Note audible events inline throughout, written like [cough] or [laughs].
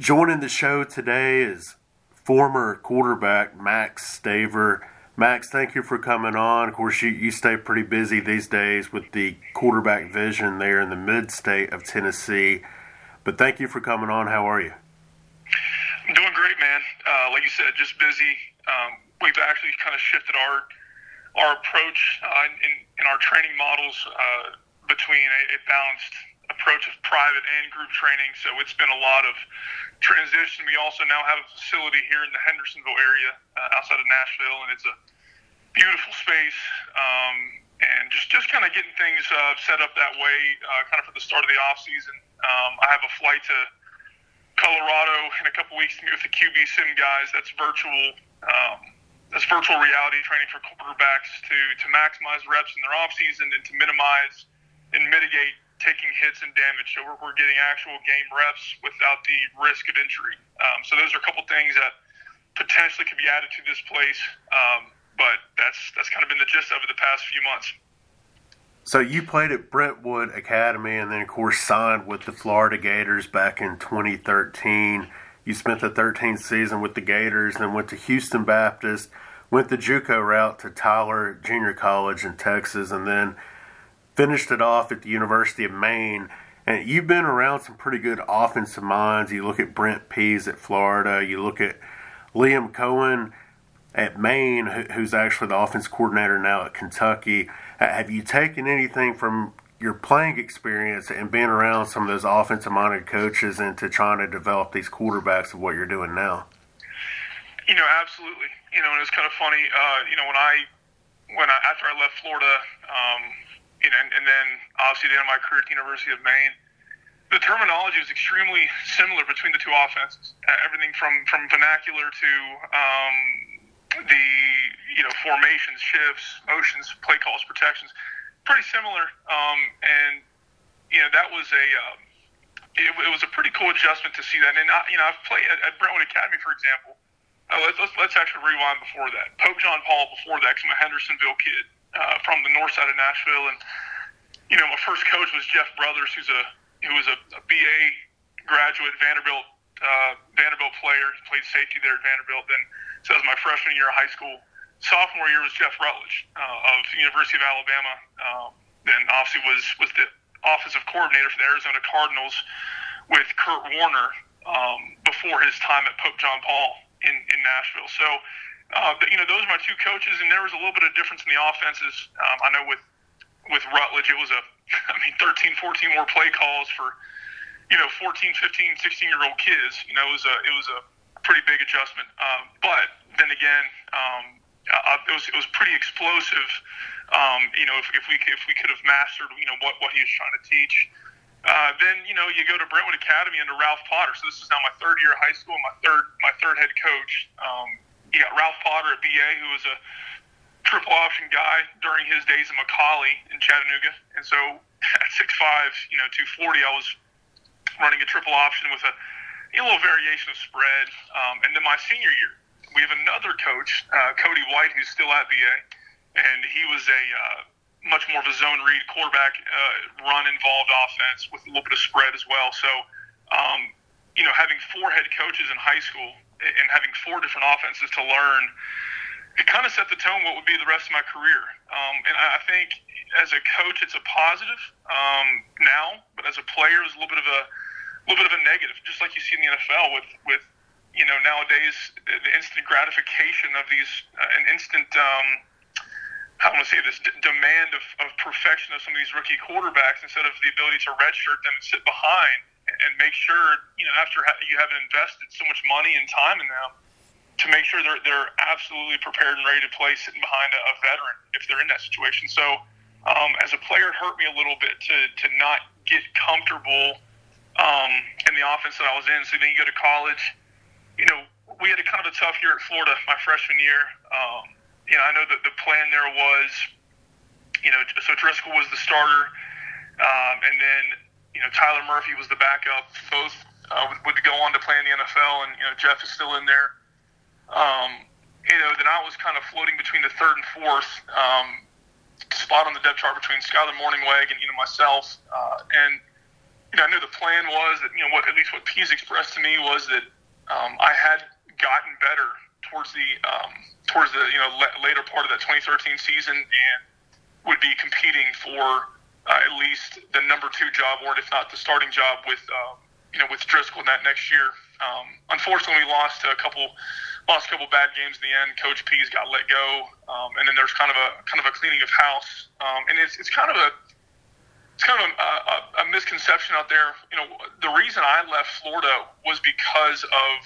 Joining the show today is former quarterback Max Staver. Max, thank you for coming on. Of course, you, you stay pretty busy these days with the quarterback vision there in the mid state of Tennessee. But thank you for coming on. How are you? I'm doing great, man. Uh, like you said, just busy. Um, we've actually kind of shifted our our approach uh, in, in our training models uh, between a, a balanced approach of private and group training. So it's been a lot of transition. We also now have a facility here in the Hendersonville area uh, outside of Nashville, and it's a beautiful space. Um, and just, just kind of getting things uh, set up that way, uh, kind of for the start of the off season. Um, I have a flight to Colorado in a couple weeks to meet with the QB Sim guys. That's virtual. Um, that's virtual reality training for quarterbacks to to maximize reps in their off season and to minimize and mitigate taking hits and damage. So we're, we're getting actual game reps without the risk of injury. Um, so those are a couple things that potentially could be added to this place. Um, but that's that's kind of been the gist of the past few months. So you played at Brentwood Academy and then of course signed with the Florida Gators back in 2013. You spent the 13th season with the Gators, then went to Houston Baptist, went the JUCO route to Tyler Junior College in Texas, and then finished it off at the University of Maine. And you've been around some pretty good offensive minds. You look at Brent Pease at Florida. You look at Liam Coen at Maine, who's actually the offense coordinator now at Kentucky. Have you taken anything from your playing experience and being around some of those offensive minded coaches into trying to develop these quarterbacks of what you're doing now? You know, absolutely. You know, and was kind of funny. Uh, you know, when I when I after I left Florida, um, you know, and, and then obviously the end of my career at the University of Maine, the terminology was extremely similar between the two offenses. Uh, everything from from vernacular to um, the you know formations, shifts, motions, play calls, protections, pretty similar. Um, and you know that was a uh, it, it was a pretty cool adjustment to see that. And I, you know I've played at, at Brentwood Academy, for example. Uh, let's, let's let's actually rewind before that. Pope John Paul before that, because I'm a Hendersonville kid uh, from the north side of Nashville, and you know my first coach was Jeff Brothers, who's a who was a, a BA graduate, Vanderbilt uh, Vanderbilt player. He played safety there at Vanderbilt. Then so that was my freshman year of high school. Sophomore year was Jeff Rutledge uh, of University of Alabama. Um, then obviously was was the offensive coordinator for the Arizona Cardinals with Kurt Warner um, before his time at Pope John Paul in, in Nashville. So uh, you know, those are my two coaches, and there was a little bit of difference in the offenses. Um, I know with with Rutledge, it was a, [laughs] I mean, 13, 14 more play calls for, you know, 14, 15, 16 year old kids. You know, it was a it was a pretty big adjustment. Um, but then again, um, uh, it was it was pretty explosive. Um, you know, if, if we if we could have mastered, you know, what what he was trying to teach. Uh, then you know you go to Brentwood Academy under Ralph Potter. So this is now my third year of high school, my third my third head coach. Um, you got Ralph Potter at BA, who was a triple option guy during his days in McCallie in Chattanooga. And so [laughs] at 6'5, you know, 240, I was running a triple option with a, a little variation of spread. Um, and then my senior year, we have another coach, uh, Cody White, who's still at BA, and he was a uh, much more of a zone read quarterback, uh, run involved offense with a little bit of spread as well. So, um, you know, having four head coaches in high school and having four different offenses to learn, it kind of set the tone what would be the rest of my career. Um, and I think as a coach, it's a positive um, now, but as a player, it's a little bit of a, a little bit of a negative. Just like you see in the NFL with with you know nowadays the instant gratification of these uh, an instant. Um, how am I say this? D- demand of, of perfection of some of these rookie quarterbacks instead of the ability to redshirt them and sit behind and make sure you know after you haven't invested so much money and time in them to make sure they're they're absolutely prepared and ready to play sitting behind a, a veteran if they're in that situation. So um, as a player, it hurt me a little bit to to not get comfortable um, in the offense that I was in. So then you go to college, you know, we had a kind of a tough year at Florida my freshman year. Um, you know, I know that the plan there was, you know, so Driskel was the starter, um, and then you know, Tyler Murphy was the backup. Both uh, would, would go on to play in the NFL, and you know, Jeff is still in there. Um, you know, then I was kind of floating between the third and fourth um, spot on the depth chart between Skyler Mornhinweg and you know myself. Uh, and you know, I knew the plan was that you know what at least what Pease expressed to me was that um, I had gotten better towards the um, towards the you know le- later part of that 2013 season and would be competing for uh, at least the number two job, or if not the starting job with uh, you know with Driskel in that next year. Um, unfortunately, we lost a couple lost a couple bad games in the end. Coach Pease got let go, um, and then there's kind of a kind of a cleaning of house, um, and it's it's kind of a it's kind of a, a, a misconception out there. You know, the reason I left Florida was because of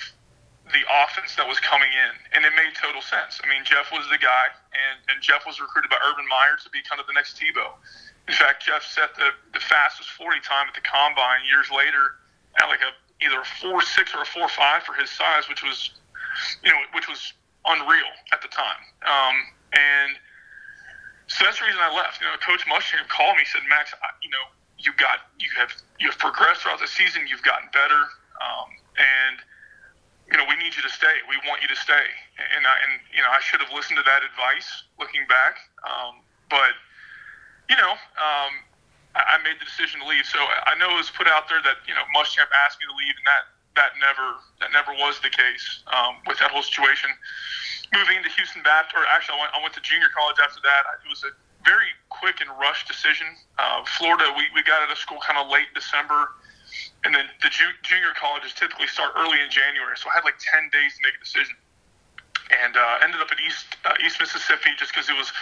the offense that was coming in, and it made total sense. I mean, Jeff was the guy, and, and Jeff was recruited by Urban Meyer to be kind of the next Tebow. In fact, Jeff set the, the fastest 40 time at the combine years later at like a either a four six or a four five for his size, which was you know which was unreal at the time. Um, and so that's the reason I left. You know, Coach Muschamp called me, said, "Max, you know, you got you have you have progressed throughout the season. You've gotten better, um, and you know we need you to stay. We want you to stay." And I, and you know I should have listened to that advice looking back, um, but you know. Um, I made the decision to leave. So I know it was put out there that you know Muschamp asked me to leave, and that that never that never was the case um, with that whole situation moving into Houston Baptist, or actually, I went, I went to junior college after that. It was a very quick and rushed decision. Uh, Florida, we, we got out of school kind of late December, and then the ju- junior colleges typically start early in January. So I had like 10 days to make a decision. And uh, ended up at East uh, East Mississippi just because it was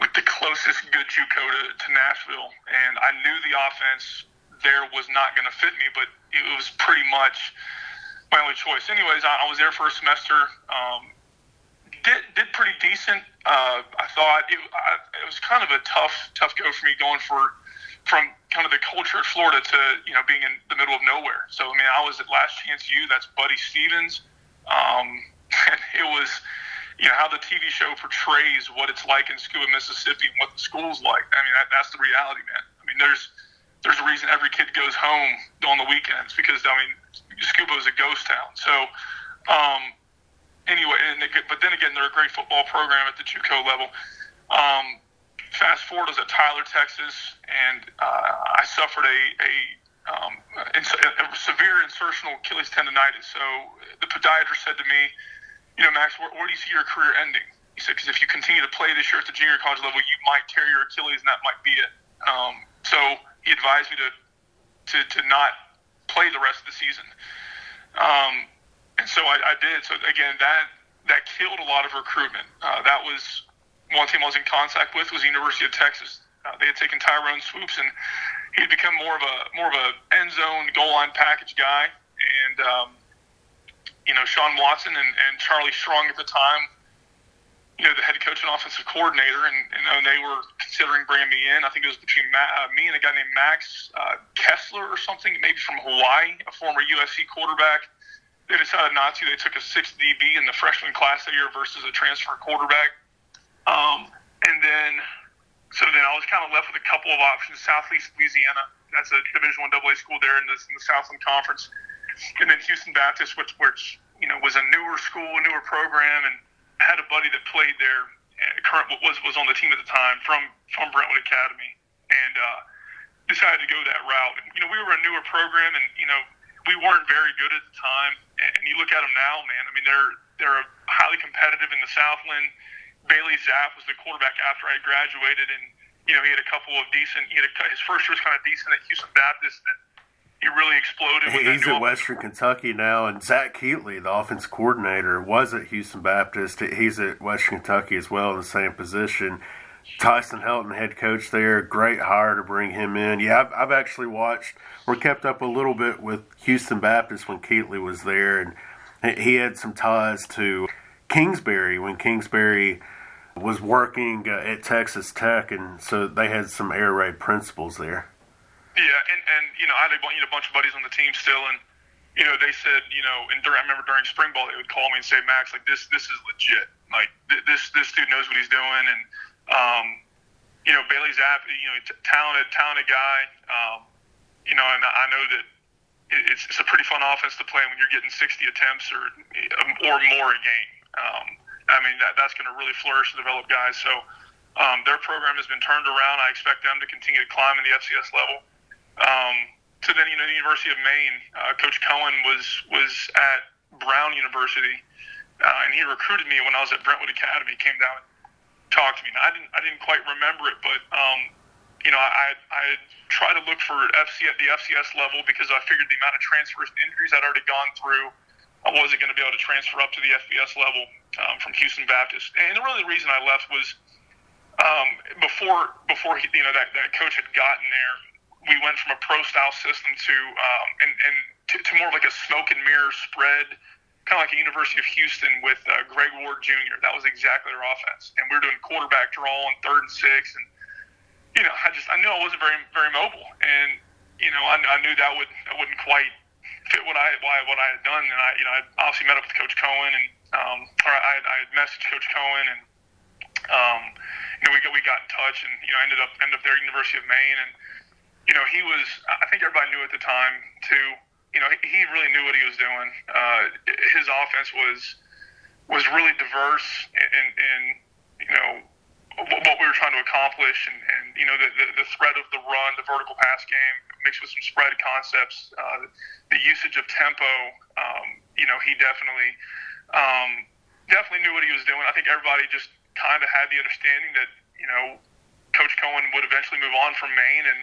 with the closest good JUCO to, to Nashville, and I knew the offense there was not going to fit me, but it was pretty much my only choice. Anyways, I, I was there for a semester. Um, did did pretty decent. Uh, I thought it, I, it was kind of a tough tough go for me going for from kind of the culture at Florida to you know being in the middle of nowhere. So I mean, I was at Last Chance U. That's Buddy Stephens. Um, [laughs] and it was you know how the TV show portrays what it's like in Scooba, Mississippi, and what the school's like. I mean, that, that's the reality, man. I mean, there's there's a reason every kid goes home on the weekends because I mean, Scooba is a ghost town. So. Um, anyway, and they, but then again, they're a great football program at the JUCO level. Um, fast forward, I was at Tyler, Texas, and uh, I suffered a, a, um, a severe insertional Achilles tendonitis. So the podiatrist said to me, you know, Max, where, where do you see your career ending? He said, because if you continue to play this year at the junior college level, you might tear your Achilles, and that might be it. Um, so he advised me to, to, to not play the rest of the season. Um, and so I, I did. So again, that that killed a lot of recruitment. Uh, that was one team I was in contact with was the University of Texas. Uh, they had taken Tyrone Swoopes, and he had become more of a more of a end zone goal line package guy. And um, you know, Shawn Watson and, and Charlie Strong at the time, you know, the head coach and offensive coordinator, and, and they were considering bringing me in. I think it was between Ma- uh, me and a guy named Max uh, Kessler or something, maybe from Hawaii, a former USC quarterback they decided not to. They took a six DB in the freshman class that year versus a transfer quarterback. Um, and then, so then I was kind of left with a couple of options. Southeast Louisiana, that's a Division One AA school there in, this, in the Southland Conference, and then Houston Baptist, which, which you know was a newer school, a newer program, and I had a buddy that played there. Uh, current was was on the team at the time from from Brentwood Academy, and uh, decided to go that route. And, you know, we were a newer program, and you know we weren't very good at the time. And you look at them now, man. I mean, they're they're highly competitive in the Southland. Bailey Zappe was the quarterback after I graduated, and you know he had a couple of decent. He had a, his first year was kind of decent at Houston Baptist, and he really exploded. He's at Western Kentucky now, and Zach Kittley, the offense coordinator, was at Houston Baptist. He's at Western Kentucky as well in the same position. Tyson Helton, head coach there, great hire to bring him in. Yeah, I've, I've, actually watched or kept up a little bit with Houston Baptist when Kittley was there, and he had some ties to Kingsbury when Kingsbury was working uh, at Texas Tech, and so they had some air raid principles there. Yeah, and, and you know, I had a, you know, a bunch of buddies on the team still, and you know, they said, you know, and during, I remember during spring ball, they would call me and say, Max, like this, this is legit. Like th- this, this dude knows what he's doing, and um, you know, Bailey Zappe, you know, t- talented, talented guy. Um, you know, and I know that it's, it's a pretty fun offense to play when you're getting 60 attempts or um, or more a game. Um, I mean, that, that's going to really flourish and develop guys. So um, their program has been turned around. I expect them to continue to climb in the FCS level. Um, so then you know the University of Maine, uh, Coach Coen was was at Brown University, uh, and he recruited me when I was at Brentwood Academy. Came down, and talked to me. Now, I didn't I didn't quite remember it, but um, you know I I tried to look for FC at the FCS level because I figured the amount of transfers and injuries I'd already gone through. I wasn't going to be able to transfer up to the FBS level um, from Houston Baptist. And the really reason I left was um, before before he, you know that, that coach had gotten there, we went from a pro style system to um, and, and to, to more of like a smoke and mirror spread, kind of like a University of Houston with uh, Greg Ward Jr. That was exactly their offense, and we were doing quarterback draw on third and six, and you know I just I knew I wasn't very very mobile, and you know I, I knew that would that wouldn't quite fit what I what I had done, and I you know I obviously met up with Coach Coen, and um, or I, I had messaged Coach Coen, and um, you know we got we got in touch, and you know ended up ended up there at University of Maine, and you know he was I think everybody knew at the time too. You know he really knew what he was doing. Uh, his offense was was really diverse, and, and you know what we were trying to accomplish, and, and you know the, the, the threat of the run, the vertical pass game, mixed with some spread concepts, uh, the usage of tempo. Um, you know, he definitely um, definitely knew what he was doing. I think everybody just kind of had the understanding that you know Coach Coen would eventually move on from Maine and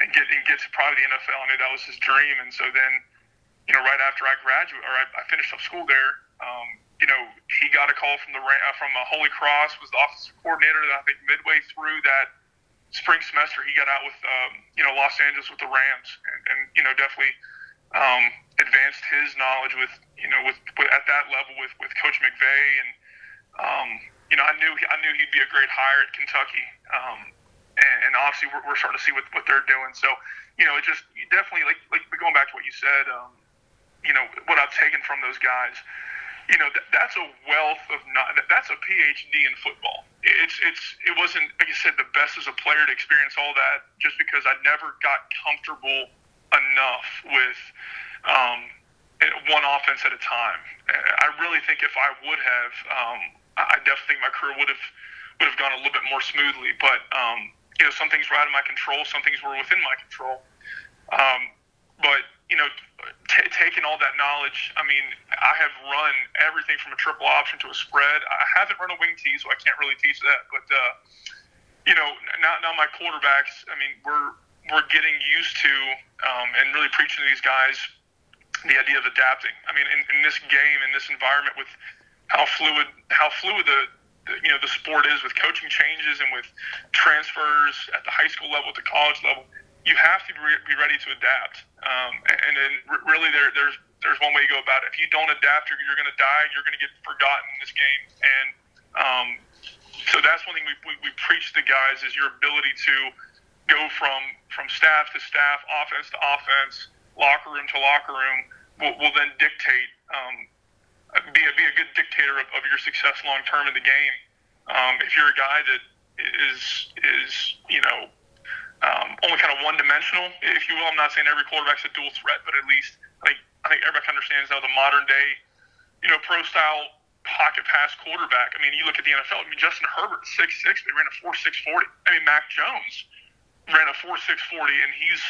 and get and get to probably the NFL. I knew that was his dream, and so then you know right after I graduated or I, I finished up school there. Um, you know, he got a call from the uh, from uh, Holy Cross, was the offensive coordinator. That I think midway through that spring semester, he got out with um, you know Los Angeles with the Rams, and, and you know definitely um, advanced his knowledge with you know with, with at that level with with Coach McVay, and um, you know I knew I knew he'd be a great hire at Kentucky, um, and, and obviously we're, we're starting to see what, what they're doing. So you know it just definitely like like going back to what you said, um, you know what I've taken from those guys you know, that, that's a wealth of not, that's a PhD in football. It's it's it wasn't like I said the best as a player to experience all that just because I never got comfortable enough with um, one offense at a time. I really think if I would have, um, I definitely think my career would have would have gone a little bit more smoothly. But um, you know, some things were out of my control, some things were within my control. Um, but you know, t- taking all that knowledge, I mean, I have run everything from a triple option to a spread. I haven't run a wing tee, so I can't really teach that. But uh, you know, now, now my quarterbacks, I mean, we're we're getting used to um, and really preaching to these guys the idea of adapting. I mean, in, in this game, in this environment, with how fluid how fluid the you know the sport is with coaching changes and with transfers at the high school level, the college level you have to be ready to adapt. Um, and then really there, there's there's one way to go about it. If you don't adapt, you're, you're going to die. You're going to get forgotten in this game. And um, so that's one thing we, we, we preach to guys is your ability to go from from staff to staff, offense to offense, locker room to locker room will, will then dictate um, be a, be a good dictator of, of your success long term in the game. Um, if you're a guy that is is you know um, only kind of one dimensional, if you will. I'm not saying every quarterback's a dual threat, but at least I think I think everybody understands how the modern day, you know, pro style pocket pass quarterback. I mean, you look at the NFL. I mean, Justin Herbert, six six, they ran a four six forty. I mean, Mac Jones ran a four six forty, and he's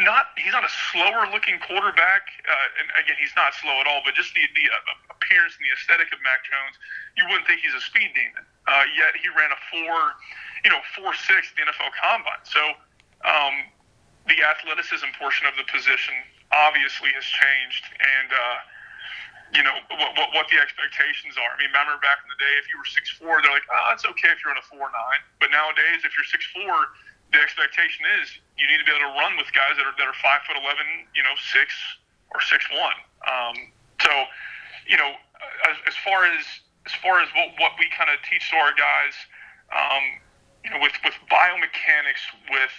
not he's not a slower looking quarterback. Uh, and again, he's not slow at all, but just the the uh, appearance and the aesthetic of Mac Jones, you wouldn't think he's a speed demon. Uh, yet he ran a four you know, four six the NFL Combine. So um, the athleticism portion of the position obviously has changed, and uh, you know what, what, what the expectations are. I mean, remember back in the day, if you were six four, they're like, oh, it's okay if you're in a four nine. But nowadays, if you're six four, the expectation is you need to be able to run with guys that are that are five foot eleven, you know, six or six one. Um, so, you know, as, as far as as far as what, what we kind of teach to our guys, um, you know, with with biomechanics, with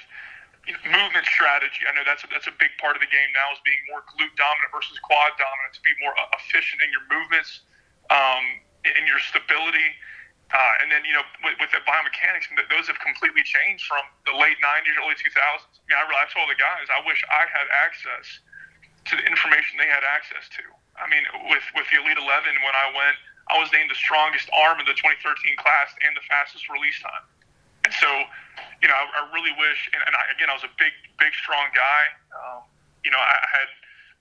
you know, movement strategy. I know that's a, that's a big part of the game now is being more glute dominant versus quad dominant to be more efficient in your movements, um, in your stability. Uh, and then, you know, with, with the biomechanics, those have completely changed from the late 90s, early 2000s. I mean, I, I told the guys, I wish I had access to the information they had access to. I mean, with, with the Elite 11, when I went, I was named the strongest arm in the 2013 class and the fastest release time. And so, you know, I, I really wish, and, and I, again, I was a big, big, strong guy. Um, you know, I had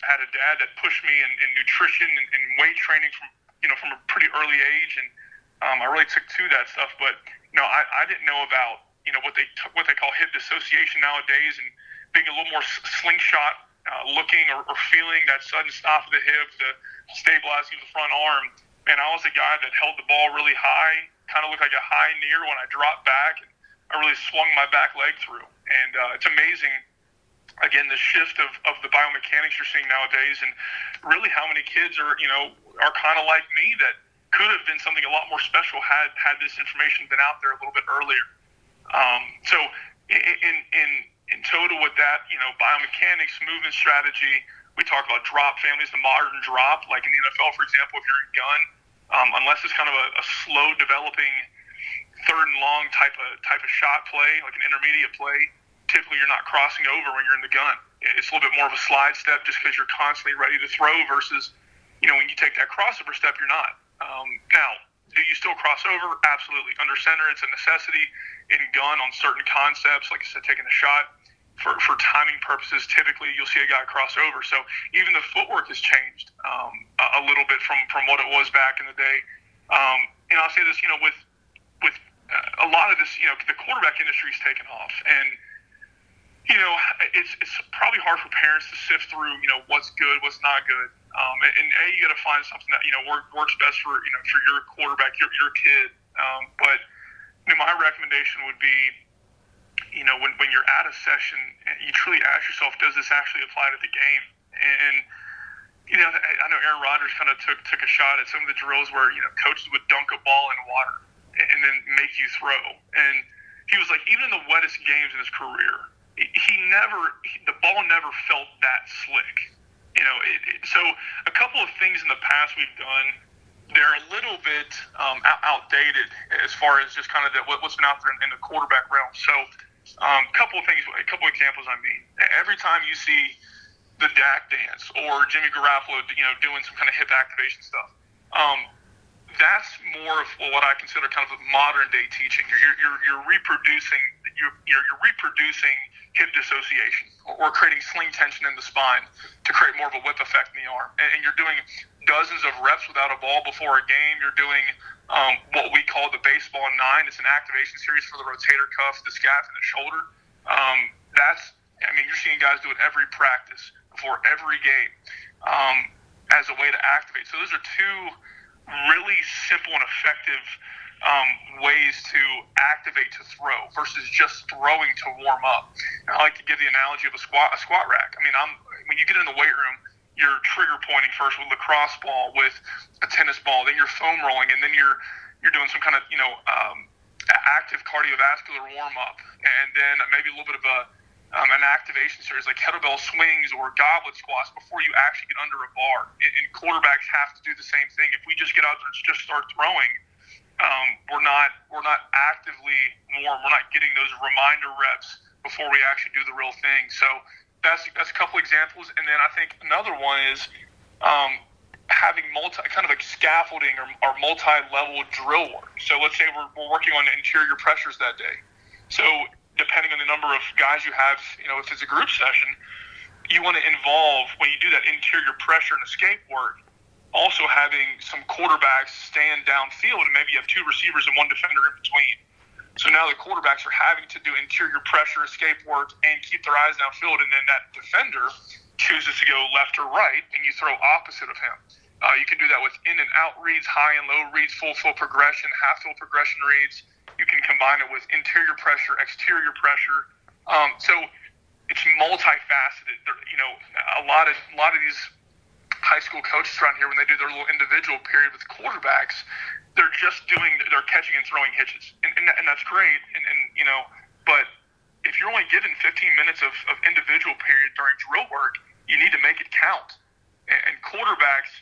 I had a dad that pushed me in, in nutrition and, and weight training from you know from a pretty early age, and um, I really took to that stuff. But you know, I, I didn't know about you know what they t- what they call hip dissociation nowadays, and being a little more slingshot uh, looking or, or feeling that sudden stop of the hip, the stabilizing of the front arm. And I was a guy that held the ball really high, kind of looked like a high near when I dropped back. And I really swung my back leg through. And uh, it's amazing, again, the shift of, of the biomechanics you're seeing nowadays, and really how many kids are, you know, are kind of like me that could have been something a lot more special had had this information been out there a little bit earlier. Um, so in in in total with that, you know, biomechanics, movement strategy, we talk about drop families, the modern drop, like in the NFL, for example, if you're in gun, um, unless it's kind of a, a slow developing third and long type of type of shot play, like an intermediate play, typically you're not crossing over when you're in the gun. It's a little bit more of a slide step just because you're constantly ready to throw versus, you know, when you take that crossover step, you're not. Um, now, do you still cross over? Absolutely. Under center, it's a necessity. In gun, on certain concepts, like I said, taking a shot, for, for timing purposes, typically you'll see a guy cross over. So even the footwork has changed um, a, a, little bit from, from what it was back in the day. Um, and I'll say this, you know, with with uh, a lot of this, you know, the quarterback industry is taken off, and you know, it's it's probably hard for parents to sift through, you know, what's good, what's not good. Um, and, and a, you got to find something that you know work, works best for you know for your quarterback, your your kid. Um, but you know, my recommendation would be you know, when, when you're at a session, you truly ask yourself, does this actually apply to the game? And, you know, I know Aaron Rodgers kind of took took a shot at some of the drills where you know coaches would dunk a ball in water and then make you throw. And he was like, even in the wettest games in his career, he never he, the ball never felt that slick. You know, it, it, so a couple of things in the past we've done, they're a little bit um, outdated as far as just kind of the, what's been out there in, in the quarterback realm. So a um, couple of things, a couple of examples. I mean, every time you see the Dak dance or Jimmy Garoppolo, you know, doing some kind of hip activation stuff, um, that's more of what I consider kind of a modern day teaching. You're, you're, you're reproducing you're, you're reproducing hip dissociation or, creating sling tension in the spine to create more of a whip effect in the arm, and, and you're doing dozens of reps without a ball before a game. You're doing um, what we call the baseball nine. It's an activation series for the rotator cuff, the scap, and the shoulder. Um, that's, I mean, you're seeing guys do it every practice before every game um, as a way to activate. So those are two really simple and effective um, ways to activate to throw versus just throwing to warm up. And I like to give the analogy of a squat a squat rack. I mean, I'm when you get in the weight room, you're trigger pointing first with a lacrosse ball, with a tennis ball, then you're foam rolling, and then you're you're doing some kind of you know um, active cardiovascular warm up, and then maybe a little bit of a um, an activation series like kettlebell swings or goblet squats before you actually get under a bar. And, and quarterbacks have to do the same thing. If we just get out there and just start throwing, um, we're not we're not actively warm. We're not getting those reminder reps before we actually do the real thing. So that's that's a couple examples, and then I think another one is um, having multi kind of like scaffolding or, or multi-level drill work. So let's say we're, we're working on interior pressures that day. So depending on the number of guys you have, you know, if it's a group session, you want to involve when you do that interior pressure and escape work. Also having some quarterbacks stand downfield, and maybe you have two receivers and one defender in between so now the quarterbacks are having to do interior pressure escape work and keep their eyes downfield, and then that defender chooses to go left or right, and you throw opposite of him. Uh, you can do that with in and out reads, high and low reads, full field progression, half field progression reads. You can combine it with interior pressure, exterior pressure. Um, so it's multifaceted. There, you know, a lot of a lot of these high school coaches around here when they do their little individual period with quarterbacks, they're just doing they're catching and throwing hitches, and, and, and that's great. And, and you know, but if you're only given 15 minutes of, of individual period during drill work, you need to make it count. And, and quarterbacks,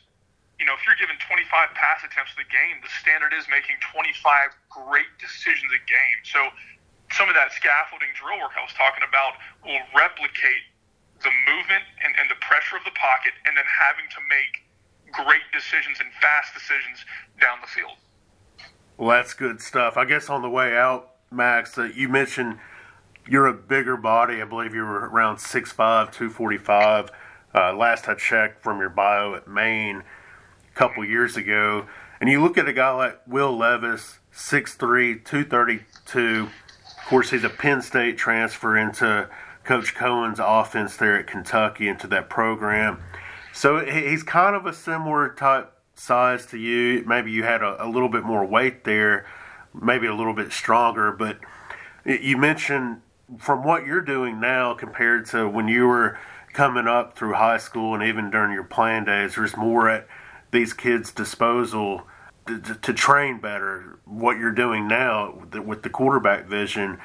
you know, if you're given 25 pass attempts a game, the standard is making 25 great decisions a game. So some of that scaffolding drill work I was talking about will replicate the movement and, and the pressure of the pocket, and then having to make great decisions and fast decisions down the field. Well, that's good stuff. I guess on the way out, Max, uh, you mentioned you're a bigger body. I believe you were around 6'5", 245. Uh, last I checked from your bio at Maine a couple years ago. And you look at a guy like Will Levis, 6'3", 232. Of course, he's a Penn State transfer into Coach Coen's offense there at Kentucky into that program. So he's kind of a similar type size to you. Maybe you had a, a little bit more weight there, maybe a little bit stronger. But you mentioned from what you're doing now compared to when you were coming up through high school and even during your playing days, there's more at these kids' disposal to, to, to train better. What you're doing now with the quarterback vision,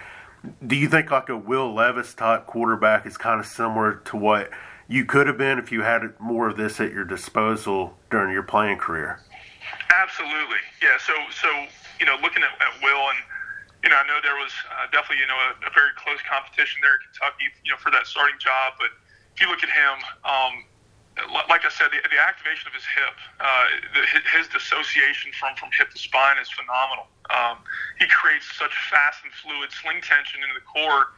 do you think like a Will Levis type quarterback is kind of similar to what you could have been if you had more of this at your disposal during your playing career? Absolutely, yeah. So, so you know, looking at, at Will and you know, I know there was uh, definitely, you know, a, a, very close competition there in Kentucky, you know, for that starting job. But if you look at him, um, like I said, the, the activation of his hip, uh, the, his dissociation from, from hip to spine is phenomenal. Um, he creates such fast and fluid sling tension into the core.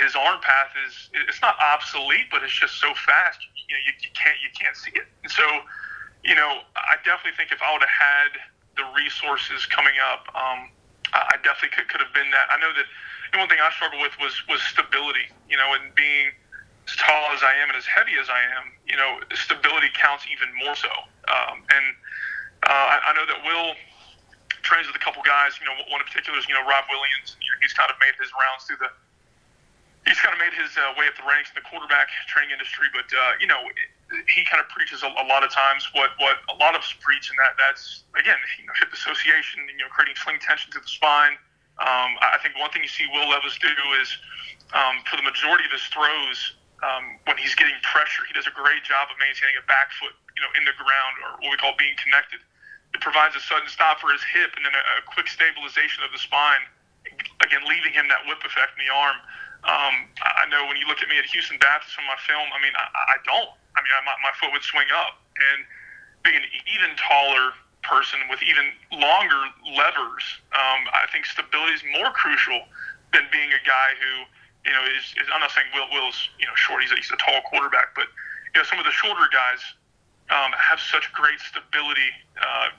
His arm path is it's not obsolete, but it's just so fast. You know, you, you can't you can't see it. And so, you know, I definitely think if I would have had the resources coming up, um, I definitely could, could have been that. I know that one thing I struggled with was was stability. You know, and being as tall as I am and as heavy as I am, you know, stability counts even more so. Um, and uh, I, I know that Will trains with a couple guys. You know, one in particular is you know Rob Williams. You know, he's kind of made his rounds through the. He's kind of made his uh, way up the ranks in the quarterback training industry, but uh, you know, he kind of preaches a, a lot of times what what a lot of us preach, and that that's again, [laughs] you know, hip association. You know, creating sling tension to the spine. Um, I think one thing you see Will Levis do is, um, for the majority of his throws, um, when he's getting pressure, he does a great job of maintaining a back foot, you know, in the ground or what we call being connected. It provides a sudden stop for his hip and then a, a quick stabilization of the spine, again leaving him that whip effect in the arm. Um, I know when you look at me at Houston Baptist from my film, I mean, I, I don't. I mean, I, my, my foot would swing up, and being an even taller person with even longer levers, um, I think stability is more crucial than being a guy who you know, is, is I'm not saying Will Will's you know short. He's a, he's a tall quarterback, but you know some of the shorter guys um, have such great stability. Uh,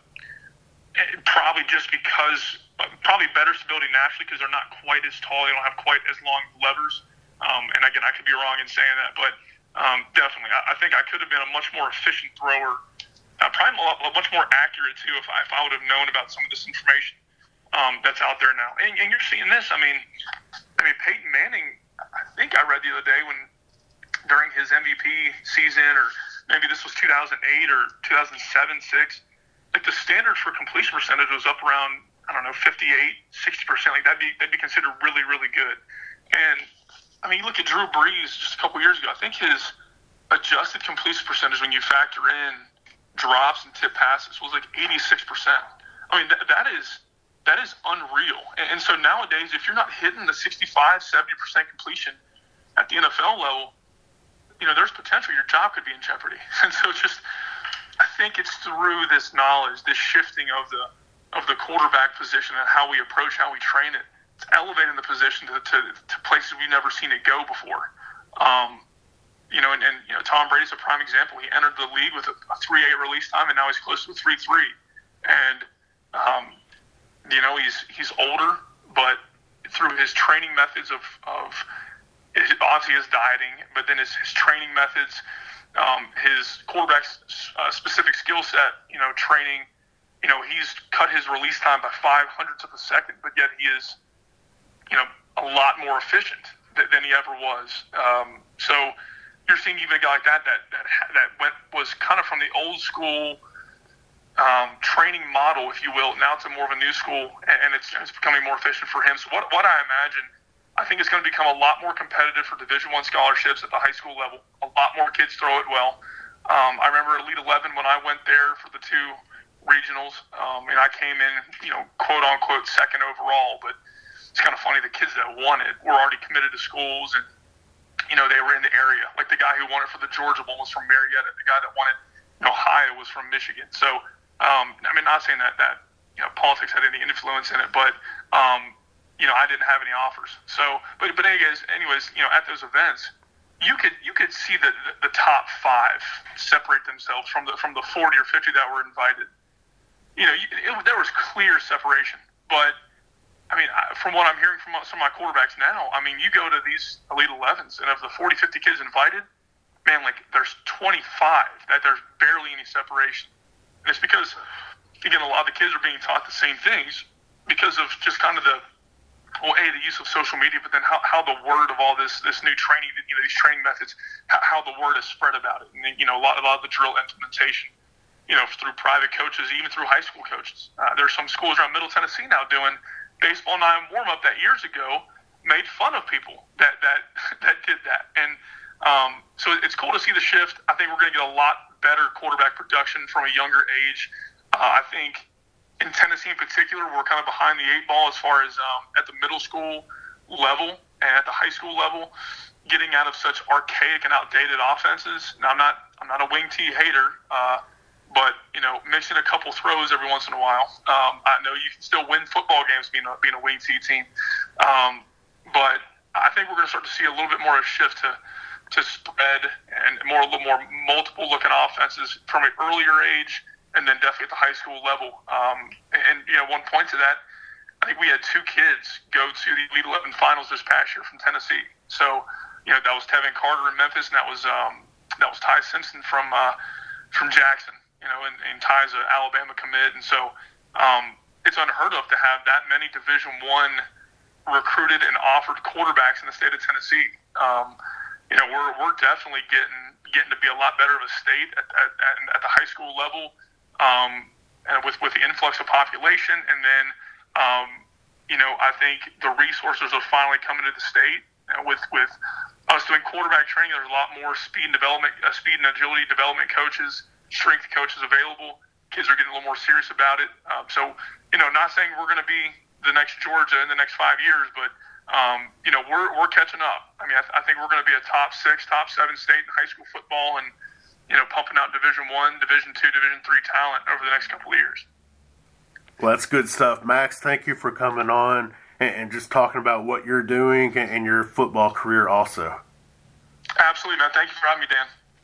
probably just because uh, probably better stability naturally because they're not quite as tall. They don't have quite as long levers. Um, and again, I could be wrong in saying that, but um, definitely, I, I think I could have been a much more efficient thrower. Uh, probably a, much more accurate too if I, if I would have known about some of this information um, that's out there now. And, and you're seeing this. I mean, I mean, Peyton Manning, I think I read the other day when during his MVP season, or maybe this was 2008 or 2007, six, like the standard for completion percentage was up around I don't know 58, 60 percent. Like that'd be that'd be considered really really good. And I mean, you look at Drew Brees just a couple years ago. I think his adjusted completion percentage when you factor in drops and tip passes was like 86 percent. I mean, that, that is that is unreal. And, and so nowadays, if you're not hitting the 65, 70% completion at the NFL level, you know, there's potential your job could be in jeopardy. [laughs] And so just, I think it's through this knowledge, this shifting of the of the quarterback position and how we approach, how we train it. It's elevating the position to, to, to places we've never seen it go before. Um, you know, and, and you know, Tom Brady's a prime example. He entered the league with a, a 3-8 release time, and now he's close to a 3-3. And um, you know, he's he's older, but through his training methods of of obviously his dieting, but then his, his training methods, um, his quarterback uh, specific skill set, you know, training. You know, he's cut his release time by five hundredths of a second, but yet he is, you know, a lot more efficient than, than he ever was. Um, so you're seeing even a guy like that that that that went was kind of from the old school um, training model, if you will. Now it's a more of a new school, and it's, it's becoming more efficient for him. So what, what I imagine, I think it's going to become a lot more competitive for Division One scholarships at the high school level. A lot more kids throw it well. Um, I remember Elite 11 when I went there for the two regionals, um, and I came in, you know, quote unquote second overall. But it's kind of funny the kids that won it were already committed to schools, and you know they were in the area. Like the guy who won it for the Georgia Bowl was from Marietta. The guy that won it in Ohio was from Michigan. So um, I mean, not saying that that you know politics had any influence in it, but um, you know, I didn't have any offers. So, but but anyways, anyways, you know, at those events, you could you could see the, the, top five separate themselves from the from the 40 or 50 that were invited. You know, it, there was clear separation, but I mean, from what I'm hearing from some of my quarterbacks now, I mean, you go to these Elite 11s, and of the 40, 50 kids invited, man, like there's 25 that there's barely any separation. And it's because, again, a lot of the kids are being taught the same things because of just kind of the well, a the use of social media, but then how, how the word of all this this new training, you know, these training methods, how, how the word is spread about it, and then, you know, a lot, a lot of the drill implementation, you know, through private coaches, even through high school coaches. Uh, there's some schools around Middle Tennessee now doing baseball nine warm up that years ago made fun of people that that [laughs] that did that, and um, so it's cool to see the shift. I think we're going to get a lot better quarterback production from a younger age. Uh, I think in Tennessee in particular, we're kind of behind the eight ball as far as um, at the middle school level and at the high school level, getting out of such archaic and outdated offenses. Now, I'm not I'm not a wing T hater. Uh, but you know, mixing a couple throws every once in a while. Um, I know you can still win football games being a, being a wing T team, um, but I think we're going to start to see a little bit more of a shift to to spread and more more multiple looking offenses from an earlier age, and then definitely at the high school level. Um, and you know, one point to that, I think we had two kids go to the Elite Eleven finals this past year from Tennessee. So you know, that was Tevin Carter in Memphis, and that was um, that was Ty Simpson from uh, from Jackson you know, and, and Ty's an Alabama commit, and so um, it's unheard of to have that many Division One recruited and offered quarterbacks in the state of Tennessee. Um, you know, we're we're definitely getting getting to be a lot better of a state at, at, at the high school level, um, and with with the influx of population, and then um, you know, I think the resources are finally coming to the state with with us doing quarterback training. There's a lot more speed and development, uh, speed and agility development coaches strength coaches available. Kids are getting a little more serious about it. Um, so, you know, not saying we're going to be the next Georgia in the next five years, but um, you know, we're we're catching up. I mean, I, th- I think we're going to be a top six, top seven state in high school football, and you know, pumping out Division One, Division Two, Division Three talent over the next couple of years. Well, that's good stuff, Max. Thank you for coming on and, and just talking about what you're doing and, and your football career, also. Absolutely, man. Thank you for having me, Dan.